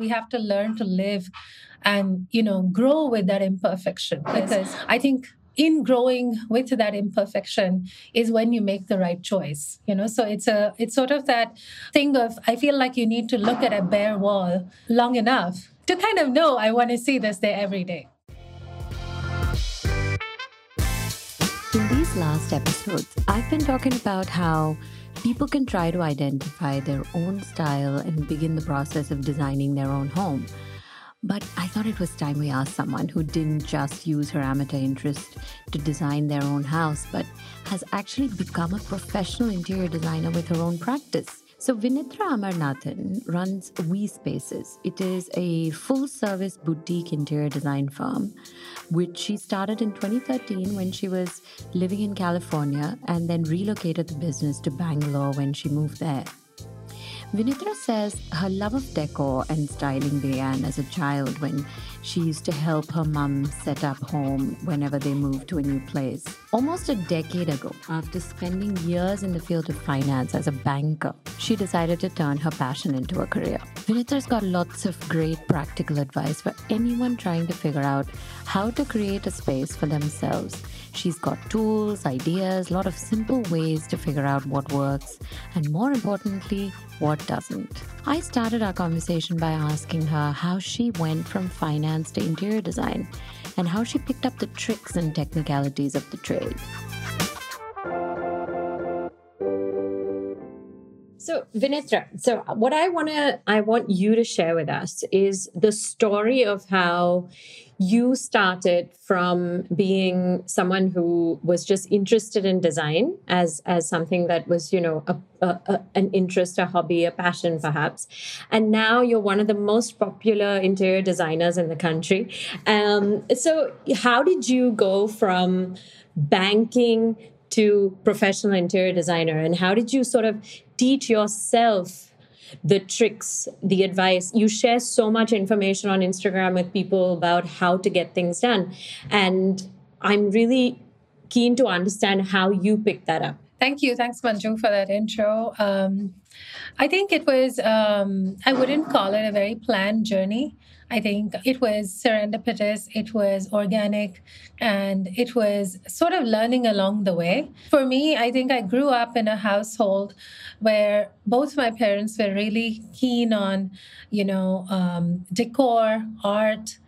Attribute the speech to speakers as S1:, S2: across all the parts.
S1: we have to learn to live and you know grow with that imperfection. Because i think in growing with that imperfection is when you make the right choice you know? So it's a it's sort of that thing of i feel like you need to look at a bare wall long enough to kind of know i want to see this there every day.
S2: In these last episodes i've been talking about how people can try to identify their own style and begin the process of designing their own home but I thought it was time we asked someone who didn't just use her amateur interest to design their own house, but has actually become a professional interior designer with her own practice. So, Vinithra Amarnathan runs We Spaces. It is a full service boutique interior design firm, which she started in 2013 when she was living in California and then relocated the business to Bangalore when she moved there. Vinithra says her love of decor and styling began as a child when she used to help her mum set up home whenever they moved to a new place. Almost a decade ago, after spending years in the field of finance as a banker, she decided to turn her passion into a career. Vinithra's got lots of great practical advice for anyone trying to figure out how to create a space for themselves She's got tools, ideas, a lot of simple ways to figure out what works, and more importantly, what doesn't. I started our conversation by asking her how she went from finance to interior design and how she picked up the tricks and technicalities of the trade. So Vinithra, so what I want to I want you to share with us is the story of how you started from being someone who was just interested in design as as something that was you know a, a, a, an interest a hobby a passion perhaps. And now you're one of the most popular interior designers in the country. Um, so how did you go from banking to professional interior designer? And how did you sort of teach yourself the tricks the advice. You share so much information on instagram with people about how to get things done. And i'm really keen to understand how you picked that up.
S1: Thank you. Thanks manju for that intro. Um, i think it was um, i wouldn't call it a very planned journey I think it was serendipitous, it was organic, and it was sort of learning along the way. For me, I think I grew up in a household where both my parents were really keen on, you know, um, decor, art,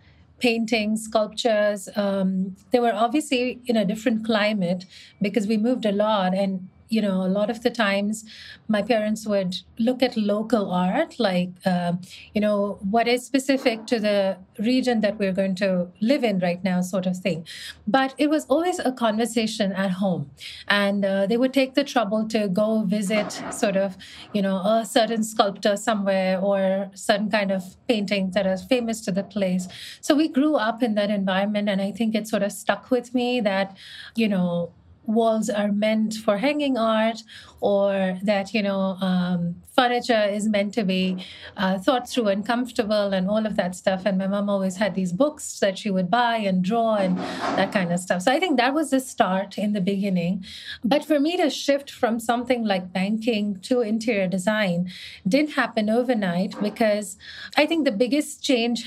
S1: paintings, sculptures. Um, they were obviously in a different climate because we moved a lot and you know, a lot of the times my parents would look at local art, like, uh, you know, what is specific to the region that we're going to live in right now, sort of thing. But it was always a conversation at home. And uh, they would take the trouble to go visit, sort of, you know, a certain sculptor somewhere or certain kind of painting that is famous to the place. So we grew up in that environment. And I think it sort of stuck with me that, you know, walls are meant for hanging art or that you know um, furniture is meant to be uh, thought through and comfortable and all of that stuff. And my mom always had these books that she would buy and draw and that kind of stuff. So i think that was the start in the beginning. But for me to shift from something like banking to interior design didn't happen overnight because i think the biggest change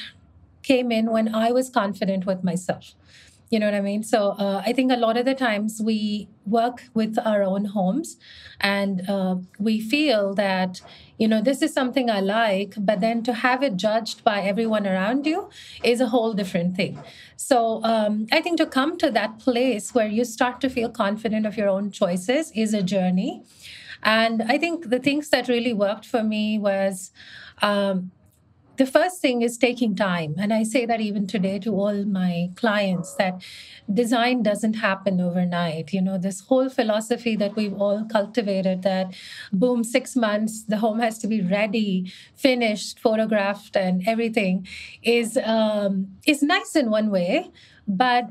S1: came in when i was confident with myself you know what I mean? So uh, I think a lot of the times we work with our own homes and uh, we feel that, you know, this is something I like, but then to have it judged by everyone around you is a whole different thing. So um, I think to come to that place where you start to feel confident of your own choices is a journey. And I think the things that really worked for me was um, the first thing is taking time and i say that even today to all my clients that design doesn't happen overnight you know this whole philosophy that we've all cultivated that boom 6 months the home has to be ready finished photographed and everything is um, is nice in one way but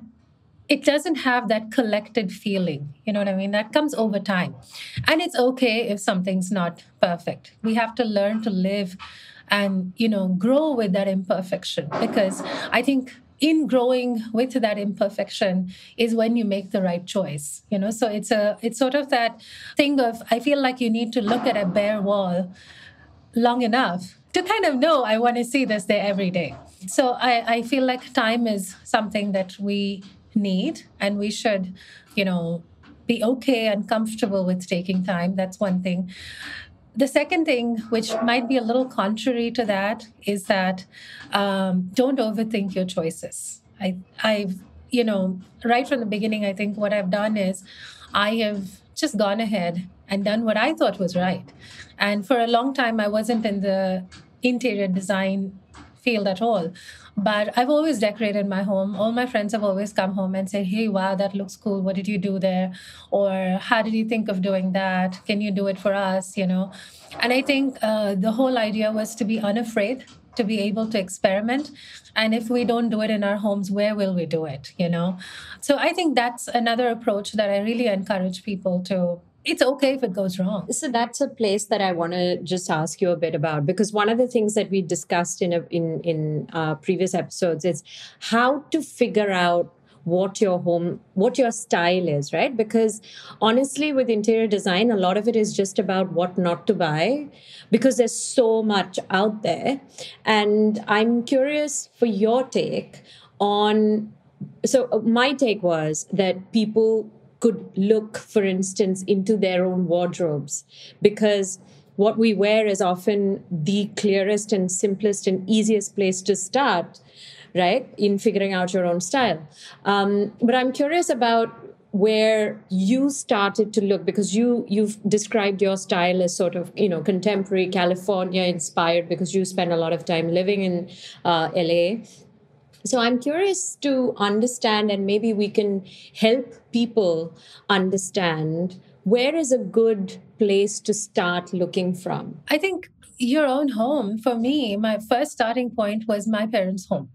S1: it doesn't have that collected feeling. You know what I mean? That comes over time. And it's okay if something's not perfect. We have to learn to live and you know grow with that imperfection because i think in growing with that imperfection is when you make the right choice you know so it's a it's sort of that thing of i feel like you need to look at a bare wall long enough to kind of know I want to see this there every day. So I, I feel like time is something that we need and we should, you know, be okay and comfortable with taking time. That's one thing. The second thing, which might be a little contrary to that, is that um, don't overthink your choices. I, I've, you know, right from the beginning, I think what I've done is I have just gone ahead and done what I thought was right. And for a long time, I wasn't in the interior design field at all. But I've always decorated my home. All my friends have always come home and said, Hey, wow, that looks cool. What did you do there? Or how did you think of doing that? Can you do it for us? You know? And I think uh, the whole idea was to be unafraid to be able to experiment and if we don't do it in our homes where will we do it you know so i think that's another approach that i really encourage people to it's okay if it goes wrong.
S3: So that's a place that I want to just ask you a bit about because one of the things that we discussed in a, in in uh, previous episodes is how to figure out what your home what your style is right because honestly with interior design a lot of it is just about what not to buy because there's so much out there and i'm curious for your take on so my take was that people could look, for instance, into their own wardrobes because what we wear is often the clearest and simplest and easiest place to start, right, in figuring out your own style. Um, but I'm curious about where you started to look because you you've described your style as sort of you know contemporary california inspired because you spend a lot of time living in uh, la so I'm curious to understand, and maybe we can help people understand where is a good place to start looking from?
S1: I think your own home, for me, my first starting point was my parents' home.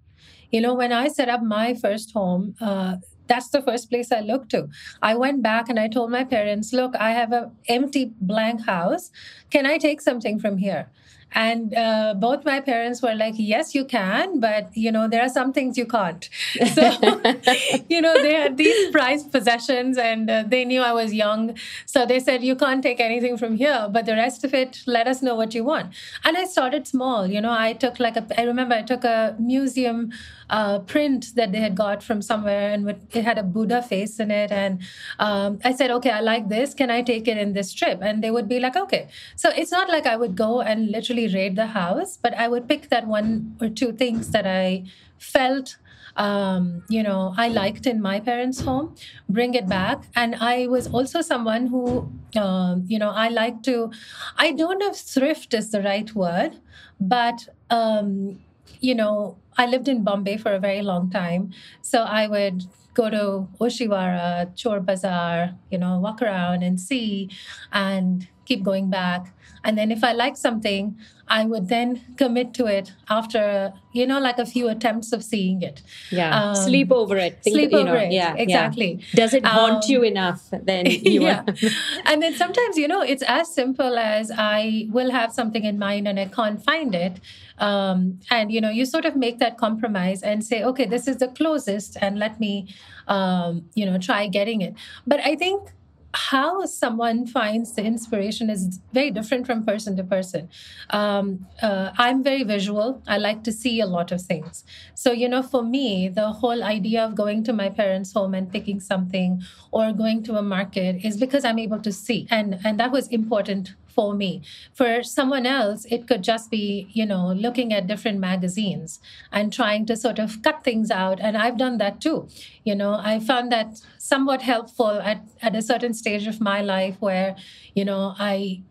S1: You know, when I set up my first home, uh, that's the first place I looked to. I went back and I told my parents, look, I have an empty blank house. Can I take something from here? And uh, both my parents were like, yes, you can, but you know, there are some things you can't. So, you know, they had these prized possessions and uh, they knew I was young. So they said, you can't take anything from here, but the rest of it, let us know what you want. And I started small. You know, I took like a, I remember I took a museum uh, print that they had got from somewhere and it had a Buddha face in it. And um, I said, okay, I like this. Can I take it in this trip? And they would be like, okay. So it's not like I would go and literally raid the house, but I would pick that one or two things that I felt um, you know, I liked in my parents' home, bring it back. And I was also someone who, um, you know, I like to, I don't know if thrift is the right word, but, um, you know, I lived in Bombay for a very long time. So I would go to Oshiwara, Chor Bazaar, you know, walk around and see and keep going back. And then if I like something, I would then commit to it after, you know, like a few attempts of seeing it.
S3: Yeah. Um, sleep over it.
S1: Think, sleep over know, it. Yeah. Exactly.
S3: Yeah. Does it haunt um, you enough? Then you
S1: yeah. and then sometimes, you know, it's as simple as I will have something in mind and I can't find it. Um, and, you know, you sort of make that compromise and say, okay, this is the closest and let me, um, you know, try getting it. But I think how someone finds the inspiration is very different from person to person. Um, uh, I'm very visual. I like to see a lot of things. So, you know, for me, the whole idea of going to my parents' home and picking something or going to a market is because I'm able to see. And, and that was important for me. For someone else, it could just be, you know, looking at different magazines and trying to sort of cut things out. And I've done that too. You know, I found that somewhat helpful at, at a certain stage of my life where, you know, I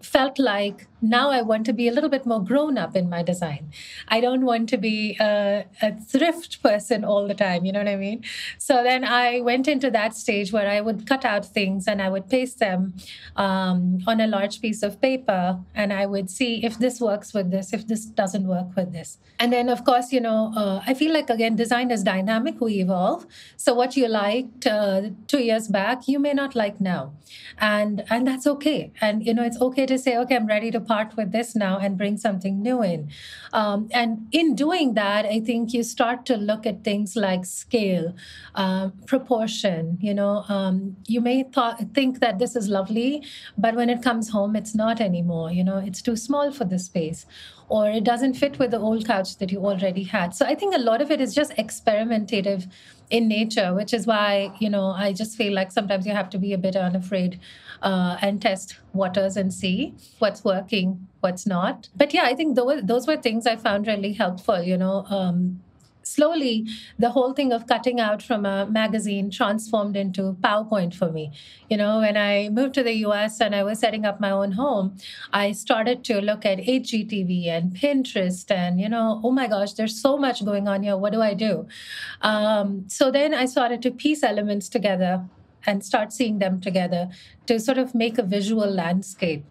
S1: felt like now I want to be a little bit more grown up in my design. I don't want to be a, a, thrift person all the time, you know what I mean? So then I went into that stage where I would cut out things and I would paste them um, on a large piece of paper and I would see if this works with this, if this doesn't work with this. And then, of course, you know, uh, I feel like again, design is dynamic, we evolve. So what you liked uh, two years back, you may not like now. And, and that's okay. And, you know, it's okay to say, okay, I'm ready to part with this now and bring something new in. Um, and in doing that, I think you start to look at things like scale, uh, proportion. You know, um, you may th- think that this is lovely, but when it comes home, it's not anymore. You know, it's too small for the space or it doesn't fit with the old couch that you already had. So I think a lot of it is just experimentative in nature, which is why, you know, I just feel like sometimes you have to be a bit unafraid uh, and test waters and see what's working, what's not. But yeah, I think those, those were things I found really helpful, you know. Um, slowly the whole thing of cutting out from a magazine transformed into PowerPoint for me. You know, when I moved to the US and I was setting up my own home, I started to look at HGTV and Pinterest and, you know, oh my gosh, there's so much going on here. What do I do? Um, so then I started to piece elements together and start seeing them together to sort of make a visual landscape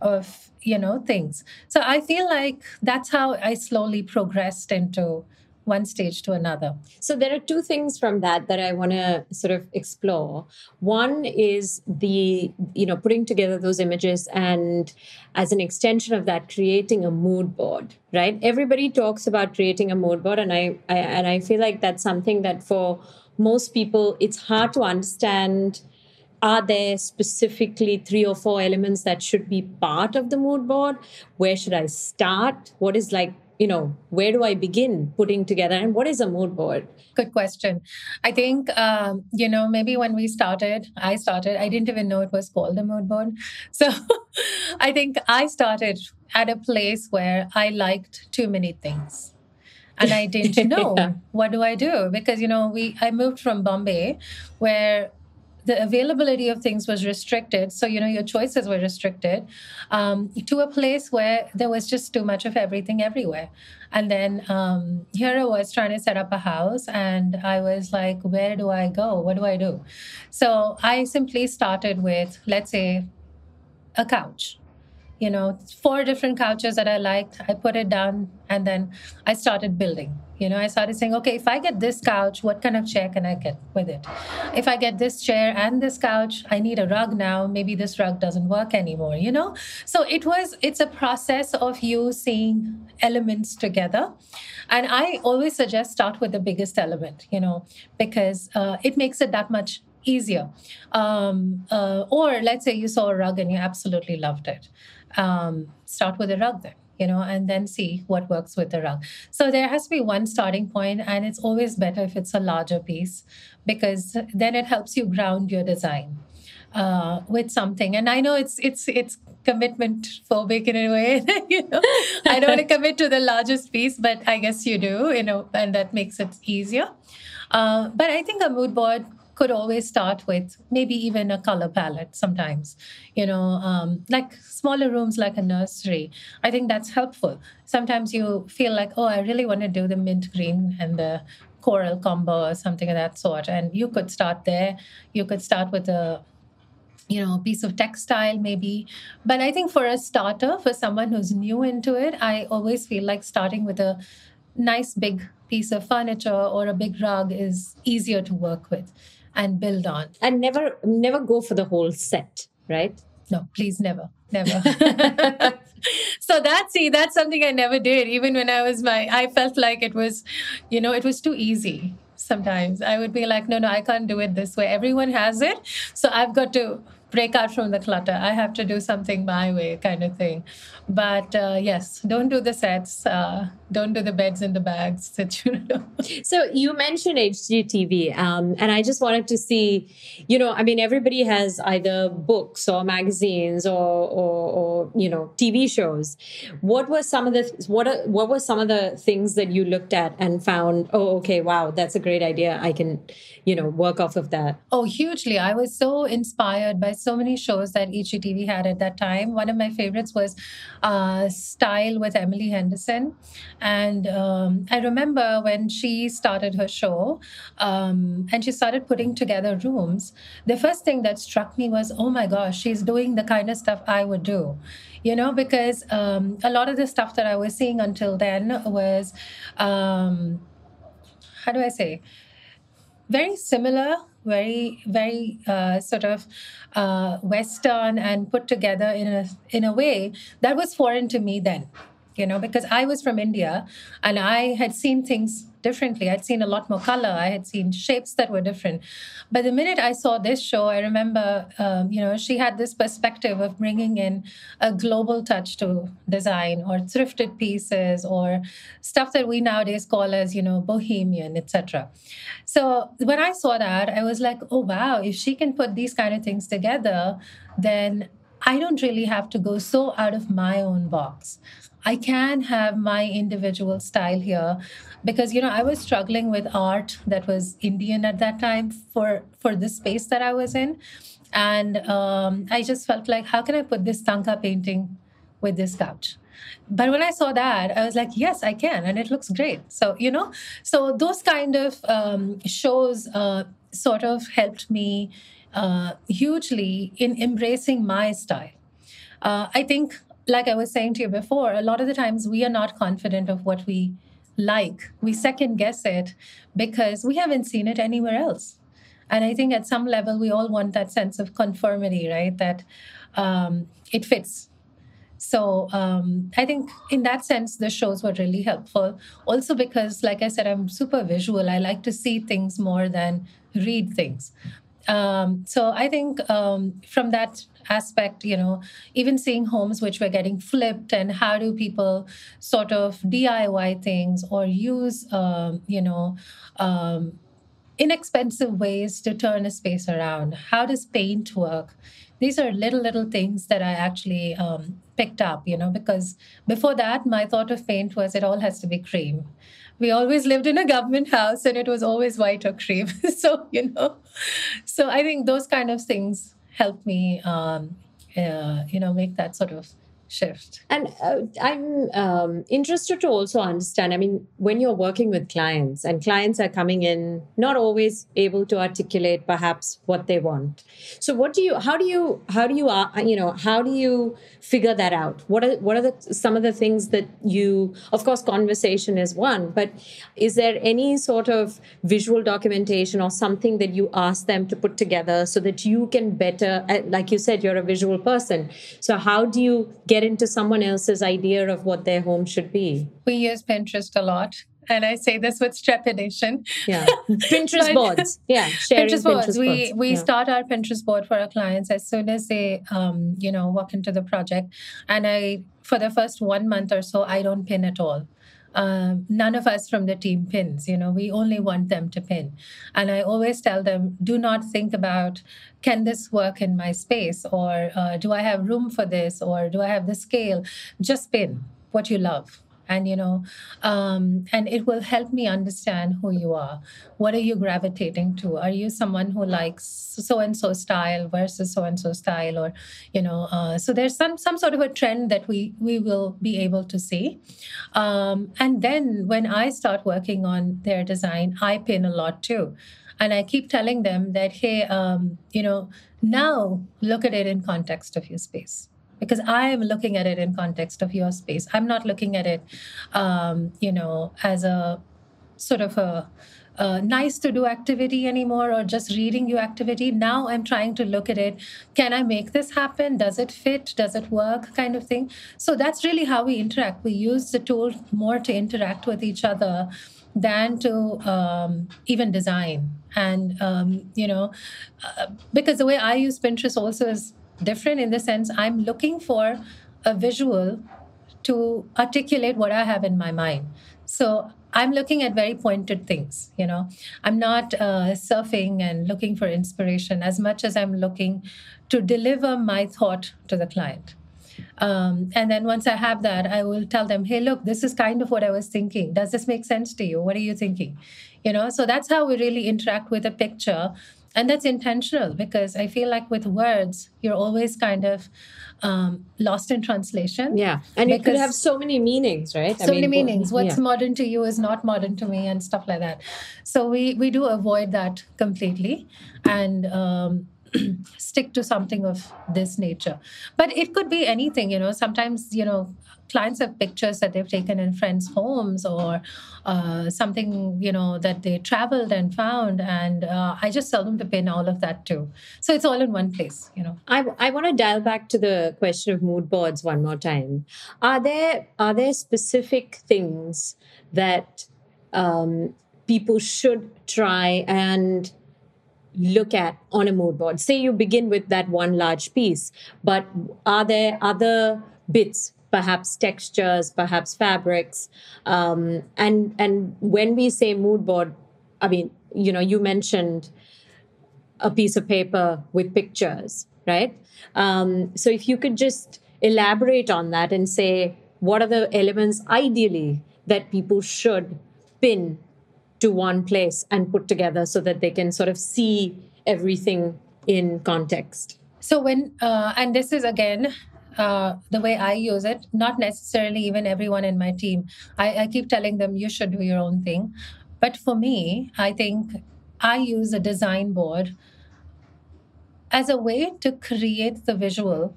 S1: of you know things so i feel like that's how i slowly progressed into one stage to another.
S3: So there are two things from that that I want to sort of explore. One is the you know putting together those images and as an extension of that creating a mood board, right? Everybody talks about creating a mood board and I, I and I feel like that's something that for most people it's hard to understand are there specifically three or four elements that should be part of the mood board where should i start what is like you know, where do I begin putting together and what is a mood board?
S1: Good question. I think, um, you know, maybe when we started, I started, I didn't even know it was called a mood board. So I think I started at a place where I liked too many things. And I didn't know yeah. what do I do because you know we I moved from Bombay where the availability of things was restricted. So, you know, your choices were restricted um, to a place where there was just too much of everything everywhere. And then um, here I was trying to set up a house, and I was like, where do I go? What do I do? So I simply started with, let's say, a couch you know, four different couches that I liked. I put it down and then I started building. You know, I started saying, okay, if I get this couch, what kind of chair can I get with it? If I get this chair and this couch, I need a rug now. Maybe this rug doesn't work anymore, you know? So it was, it's a process of you seeing elements together. And I always suggest start with the biggest element, you know, because uh, it makes it that much easier. Um, uh, or let's say you saw a rug and you absolutely loved it um, start with a rug then you know and then see what works with the rug. So there has to be one starting point and it's always better if it's a larger piece because then it helps you ground your design uh, with something. And i know it's it's it's commitment phobic in a way you know. I don't want to commit to the largest piece but i guess you do you know and that makes it easier. Uh, but i think a mood board could always start with maybe even a color palette sometimes you know um, like smaller rooms like a nursery. I think that's helpful. Sometimes you feel like oh i really want to do the mint green and the coral combo or something of that sort. And you could start there. You could start with a you know, piece of textile maybe. But I think for a starter, for someone who's new into it, I always feel like starting with a nice big piece of furniture or a big rug is easier to work with and build on.
S3: And never never go for the whole set, right?
S1: No, please never. Never. so that's see, that's something I never did. Even when I was my I felt like it was, you know, it was too easy sometimes. I would be like, no, no, I can't do it this way. Everyone has it. So I've got to break out from the clutter. I have to do something my way, kind of thing. But uh, yes, don't do the sets. Uh, don't do the beds and the bags. That you know.
S3: So you mentioned HGTV, um, and I just wanted to see, you know, I mean, everybody has either books or magazines or, or, or you know TV shows. What were some of the what are, what were some of the things that you looked at and found? Oh, okay, wow, that's a great idea. I can, you know, work off of that.
S1: Oh, hugely! I was so inspired by so many shows that HGTV had at that time. One of my favorites was uh, Style with Emily Henderson. And um, I remember when she started her show um, and she started putting together rooms, the first thing that struck me was, oh my gosh, she's doing the kind of stuff I would do you know, because um, a lot of the stuff that I was seeing until then was, um, how do I say, very similar very, very uh, sort of uh, Western and put together in a in a way that was foreign to me then you know, because I was from India and I had seen things differently. I'd seen a lot more color. I had seen shapes that were different. But the minute I saw this show, I remember, um, you know, she had this perspective of bringing in a global touch to design or thrifted pieces or stuff that we nowadays call as, you know, bohemian, etc. So when I saw that, I was like, oh, wow, if she can put these kind of things together, then I don't really have to go so out of my own box. I can have my individual style here because you know I was struggling with art that was Indian at that time for for the space that I was in, and um, I just felt like how can I put this thangka painting with this couch? But when I saw that, I was like, yes, I can, and it looks great. So you know, so those kind of um, shows uh, sort of helped me uh, hugely in embracing my style. Uh, I think like I was saying to you before, a lot of the times we are not confident of what we like. We second guess it because we haven't seen it anywhere else. And I think at some level, we all want that sense of conformity, right? That um, it fits. So um, I think in that sense, the shows were really helpful. Also, because, like I said, I'm super visual. I like to see things more than read things. Um, so I think um, from that aspect, you know, even seeing homes which were getting flipped and how do people sort of DIY things or use, um, you know, um, inexpensive ways to turn a space around. How does paint work? These are little, little things that I actually um, picked up, you know, because before that, my thought of paint was it all has to be cream we always lived in a government house and it was always white or cream so you know so i think those kind of things help me um, uh, you know make that sort of shift.
S3: And uh, I'm um, interested to also understand. I mean, when you're working with clients, and clients are coming in not always able to articulate perhaps what they want. So, what do you? How do you? How do you? Uh, you know, how do you figure that out? What are what are the some of the things that you? Of course, conversation is one, but is there any sort of visual documentation or something that you ask them to put together so that you can better? Uh, like you said, you're a visual person. So, how do you get get into someone else's idea of what their home should be?
S1: We use Pinterest a lot. And I say this with trepidation.
S3: Yeah, Pinterest boards. Yeah,
S1: Pinterest boards. Pinterest we boards. we yeah. start our Pinterest board for our clients as soon as they, um, you know, walk into the project. And I, for the first one month or so, I don't pin at all um, none of us from the team pins. You know, we only want them to pin. And I always tell them, do not think about can this work in my space or uh, do I have room for this or do I have the scale? Just pin what you love and you know um, and it will help me understand who you are. What are you gravitating to? Are you someone who likes so and so style versus so and so style or you know uh, so there's some some sort of a trend that we we will be able to see. Um, and then when i start working on their design i pin a lot too. And i keep telling them that hey um, you know now look at it in context of your space because I am looking at it in context of your space. I'm not looking at it, um, you know, as a sort of a, a nice to do activity anymore or just reading you activity. Now I'm trying to look at it. Can I make this happen? Does it fit? Does it work? Kind of thing. So that's really how we interact. We use the tool more to interact with each other than to um, even design. And, um, you know, uh, because the way I use Pinterest also is different in the sense I'm looking for a visual to articulate what I have in my mind. So I'm looking at very pointed things, you know. I'm not uh, surfing and looking for inspiration as much as I'm looking to deliver my thought to the client. Um, and then once I have that, I will tell them, hey, look, this is kind of what I was thinking. Does this make sense to you? What are you thinking? You know, so that's how we really interact with a picture and that's intentional because i feel like with words you're always kind of um, lost in translation.
S3: Yeah. And it could have so many meanings right?
S1: So I mean, many meanings. What's yeah. modern to you is not modern to me and stuff like that. So we we do avoid that completely. And um, stick to something of this nature. But it could be anything, you know. Sometimes, you know, clients have pictures that they've taken in friends' homes or uh, something, you know, that they traveled and found. And uh, I just tell them to pin all of that too. So it's all in one place, you know.
S3: I, I want to dial back to the question of mood boards one more time. Are there are there specific things that um, people should try and look at on a mood board? Say you begin with that one large piece, but are there other bits perhaps textures, perhaps fabrics. Um, and and when we say mood board, I mean, you know, you mentioned a piece of paper with pictures, right? Um, so if you could just elaborate on that and say what are the elements ideally that people should pin to one place and put together so that they can sort of see everything in context.
S1: So when uh, and this is again uh, the way I use it, not necessarily even everyone in my team. I, I keep telling them you should do your own thing. But for me, I think I use a design board as a way to create the visual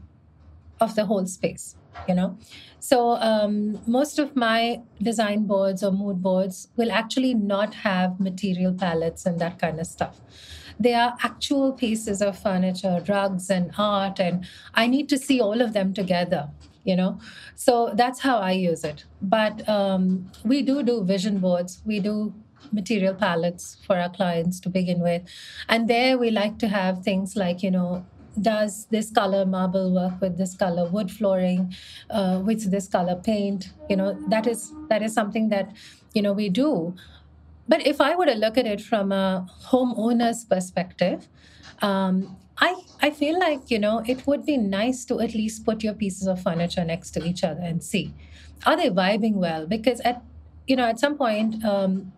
S1: of the whole space, you know? So um, most of my design boards or mood boards will actually not have material palettes and that kind of stuff they are actual pieces of furniture, rugs, and art, and I need to see all of them together. You know, so that's how I use it. But um, we do do vision boards. We do material palettes for our clients to begin with, and there we like to have things like you know does this color marble work with this color wood flooring uh, with this color paint? You know that is that is something that you know we do. But if I were to look at it from a homeowner's perspective, um, I, I feel like, you know, it would be nice to at least put your pieces of furniture next to each other and see, are they vibing well? Because at, you know, at some point, um,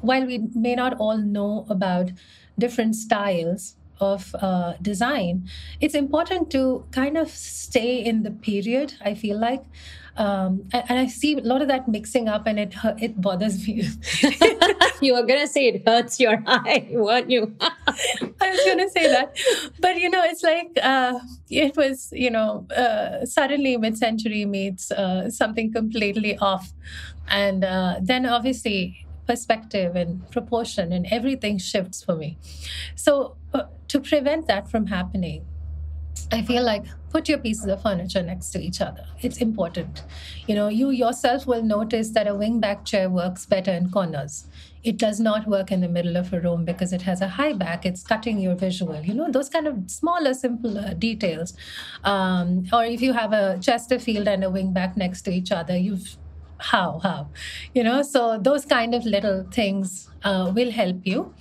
S1: while we may not all know about different styles of uh, design, it's important to kind of stay in the period, I feel like. Um, and, I see a lot of that mixing up, and it it bothers me.
S3: you were gonna say it hurts your eye, weren't you?
S1: I was gonna say that, but you know, it's like uh, it was, you know, uh, suddenly mid-century meets uh, something completely off, and uh, then obviously perspective and proportion and everything shifts for me. So uh, to prevent that from happening, I feel like put your pieces of furniture next to each other. It's important. You know, you yourself will notice that a wingback chair works better in corners. It does not work in the middle of a room because it has a high back. It's cutting your visual. You know, those kind of smaller, simpler details. Um, or if you have a Chesterfield and a wingback next to each other, you've how? How? You know so those kind of little things uh, will help you.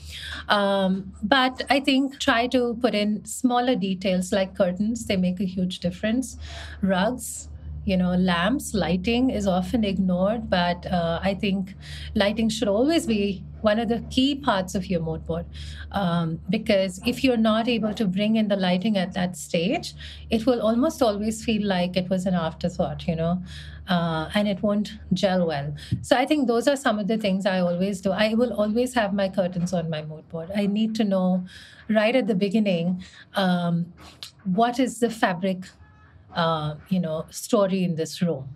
S1: Um, but i think try to put in smaller details like curtains they make a huge difference. Rugs you know lamps lighting is often ignored but uh, i think lighting should always be one of the key parts of your mood board. Um, because if you're not able to bring in the lighting at that stage it will almost always feel like it was an afterthought you know uh, and it won't gel well. So i think those are some of the things i always do. I will always have my curtains on my mood board. I need to know right at the beginning um, what is the fabric uh, you know story in this room?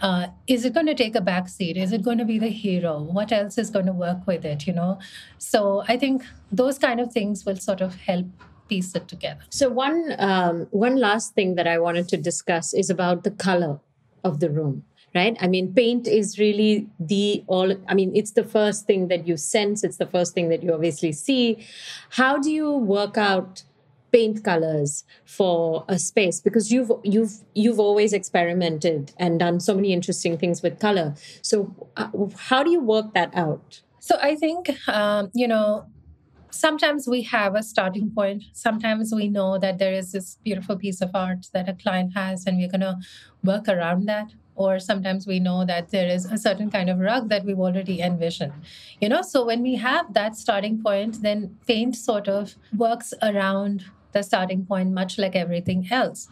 S1: Uh, is it going to take a back seat is it going to be the hero? What else is going to work with it you know? So i think those kind of things will sort of help piece it together.
S3: So one um, one last thing that i wanted to discuss is about the color of the room right? I mean paint is really the all i mean it's the first thing that you sense it's the first thing that you obviously see. How do you work out paint colors for a space? Because you've you've you've always experimented and done so many interesting things with color. So uh, how do you work that out?
S1: So i think um, you know sometimes we have a starting point sometimes we know that there is this beautiful piece of art that a client has and we're going to work around that or sometimes we know that there is a certain kind of rug that we've already envisioned you know so when we have that starting point then paint sort of works around the starting point, much like everything else.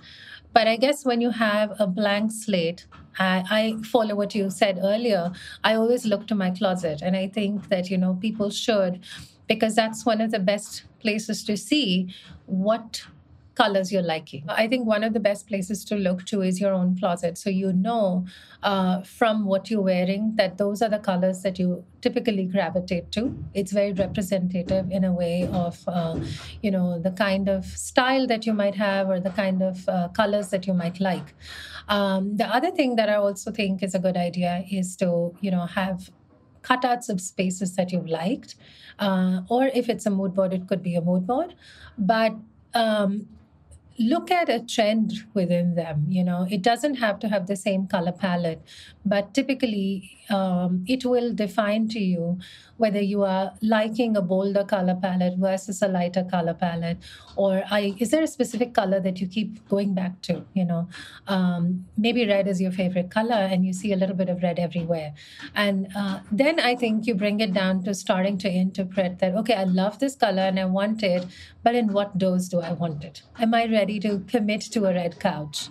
S1: But I guess when you have a blank slate, I, I, follow what you said earlier. I always look to my closet, and I think that you know people should, because that's one of the best places to see what colors you're liking. I think one of the best places to look to is your own closet. So you know uh, from what you're wearing that those are the colors that you typically gravitate to. It's very representative in a way of, uh, you know, the kind of style that you might have or the kind of uh, colors that you might like. Um, the other thing that I also think is a good idea is to, you know, have cutouts of spaces that you've liked. Uh, or if it's a mood board, it could be a mood board. But um, look at a trend within them you know it doesn't have to have the same color palette but typically um, it will define to you whether you are liking a bolder color palette versus a lighter color palette or I, is there a specific color that you keep going back to you know? Um, maybe red is your favorite color and you see a little bit of red everywhere. And uh, then i think you bring it down to starting to interpret that okay i love this color and i want it but in what dose do i want it? Am i ready to commit to a red couch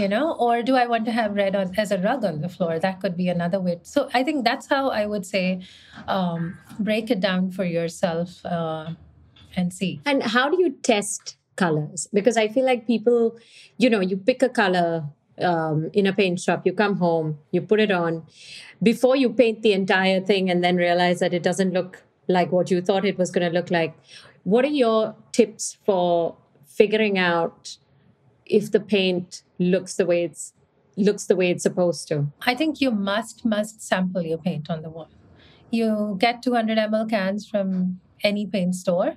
S1: you know or do i want to have red on, as a rug on the floor? That could be another way. So i think that's how i would say um, break it down for yourself uh, and see.
S3: And how do you test colors? Because i feel like people you know you pick a color um, in a paint shop you come home you put it on. Before you paint the entire thing and then realize that it doesn't look like what you thought it was going to look like what are your tips for figuring out if the paint looks the way it's looks the way it's supposed to.
S1: I think you must must sample your paint on the wall. You get 200 ml cans from any paint store.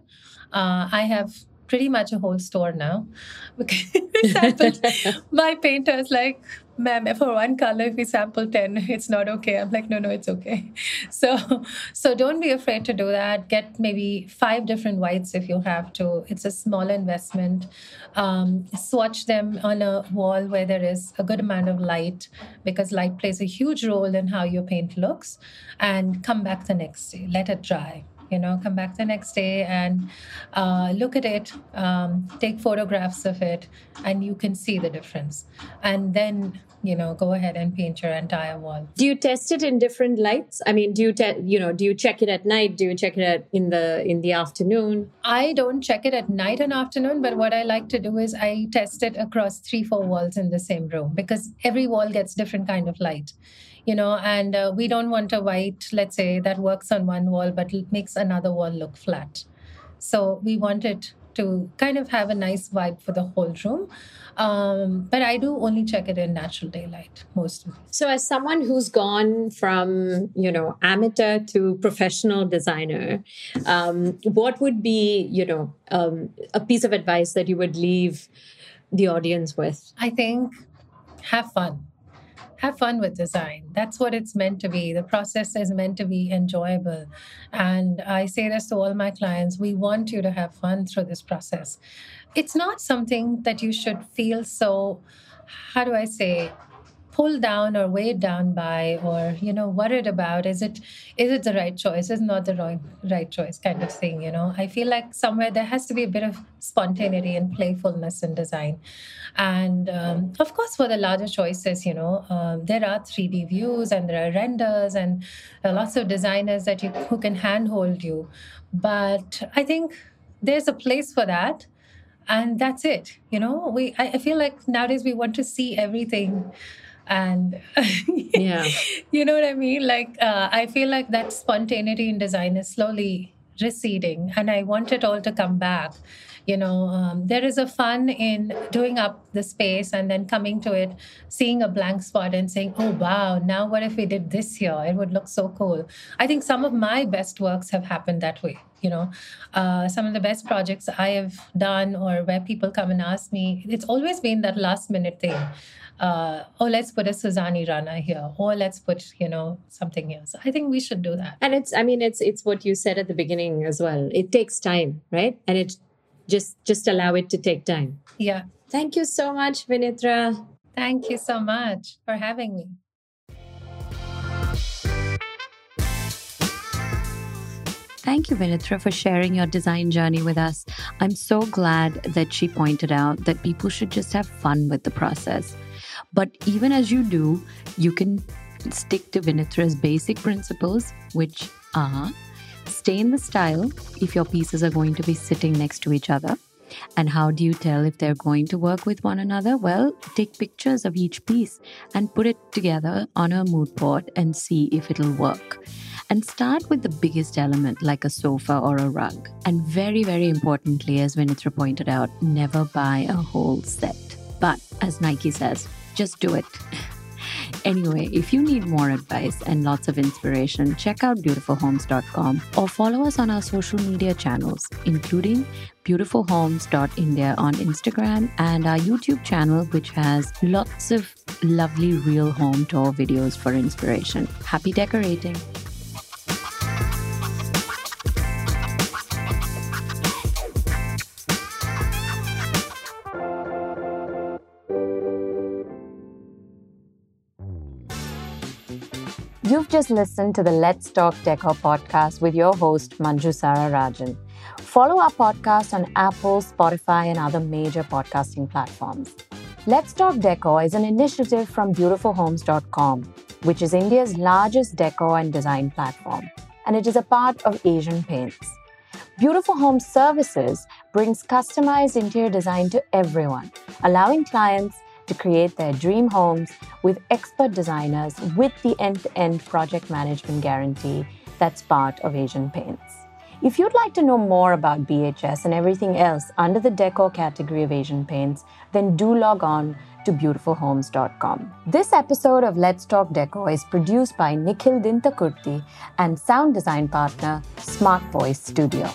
S1: Uh, i have pretty much a whole store now. Because my painters like ma'am for one color if we sample 10 it's not okay. I'm like no no it's okay. So so don't be afraid to do that. Get maybe five different whites if you have to. It's a small investment. Um, swatch them on a wall where there is a good amount of light because light plays a huge role in how your paint looks. And come back the next day. Let it dry you know come back the next day and uh, look at it um, take photographs of it and you can see the difference. And then you know go ahead and paint your entire wall.
S3: Do you test it in different lights? I mean do you te- you know do you check it at night? Do you check it at, in the in the afternoon?
S1: I don't check it at night and afternoon but what i like to do is i test it across three four walls in the same room because every wall gets different kind of light you know and uh, we don't want a white let's say that works on one wall but it makes another wall look flat. So we want it to kind of have a nice vibe for the whole room. Um, but i do only check it in natural daylight mostly
S3: so as someone who's gone from you know amateur to professional designer um, what would be you know um, a piece of advice that you would leave the audience with?
S1: I think have fun have fun with design. That's what it's meant to be. The process is meant to be enjoyable. And I say this to all my clients we want you to have fun through this process. It's not something that you should feel so, how do I say, pulled down or weighed down by or you know worried about is it is it the right choice? Is not the right, right choice kind of thing you know? I feel like somewhere there has to be a bit of spontaneity and playfulness in design. And um, of course for the larger choices you know um, there are 3d views and there are renders and lots of designers that you who can handhold you. But i think there's a place for that and that's it you know? We I, I feel like nowadays we want to see everything and
S3: yeah.
S1: you know what i mean? Like uh, i feel like that spontaneity in design is slowly receding and i want it all to come back. You know um, there is a fun in doing up the space and then coming to it seeing a blank spot and saying oh wow now what if we did this here? It would look so cool. I think some of my best works have happened that way you know? Uh, some of the best projects i have done or where people come and ask me it's always been that last minute thing uh, oh, let's put a Suzani Rana here, or let's put, you know, something else. I think we should do that.
S3: And it's, I mean, it's it's what you said at the beginning as well. It takes time, right? And it just just allow it to take time.
S1: Yeah.
S3: Thank you so much, Vinithra.
S1: Thank you so much for having me.
S2: Thank you, Vinithra, for sharing your design journey with us. I'm so glad that she pointed out that people should just have fun with the process. But even as you do, you can stick to Vinithra's basic principles, which are Stay in the style if your pieces are going to be sitting next to each other. And how do you tell if they're going to work with one another? Well, take pictures of each piece and put it together on a mood board and see if it'll work. And start with the biggest element like a sofa or a rug. And very, very importantly, as Vinithra pointed out, never buy a whole set. But as Nike says, just do it. Anyway, if you need more advice and lots of inspiration, check out beautifulhomes.com or follow us on our social media channels, including beautifulhomes.india on Instagram and our YouTube channel, which has lots of lovely real home tour videos for inspiration. Happy decorating! Just listened to the Let's Talk Decor podcast with your host, Manju Rajan. Follow our podcast on Apple, Spotify, and other major podcasting platforms. Let's Talk Decor is an initiative from beautifulhomes.com, which is India's largest decor and design platform, and it is a part of Asian Paints. Beautiful Home Services brings customized interior design to everyone, allowing clients to create their dream homes with expert designers with the end to end project management guarantee that's part of Asian Paints. If you'd like to know more about BHS and everything else under the decor category of Asian Paints, then do log on to beautifulhomes.com. This episode of Let's Talk Decor is produced by Nikhil Dintakurthi and sound design partner Smart Voice Studio.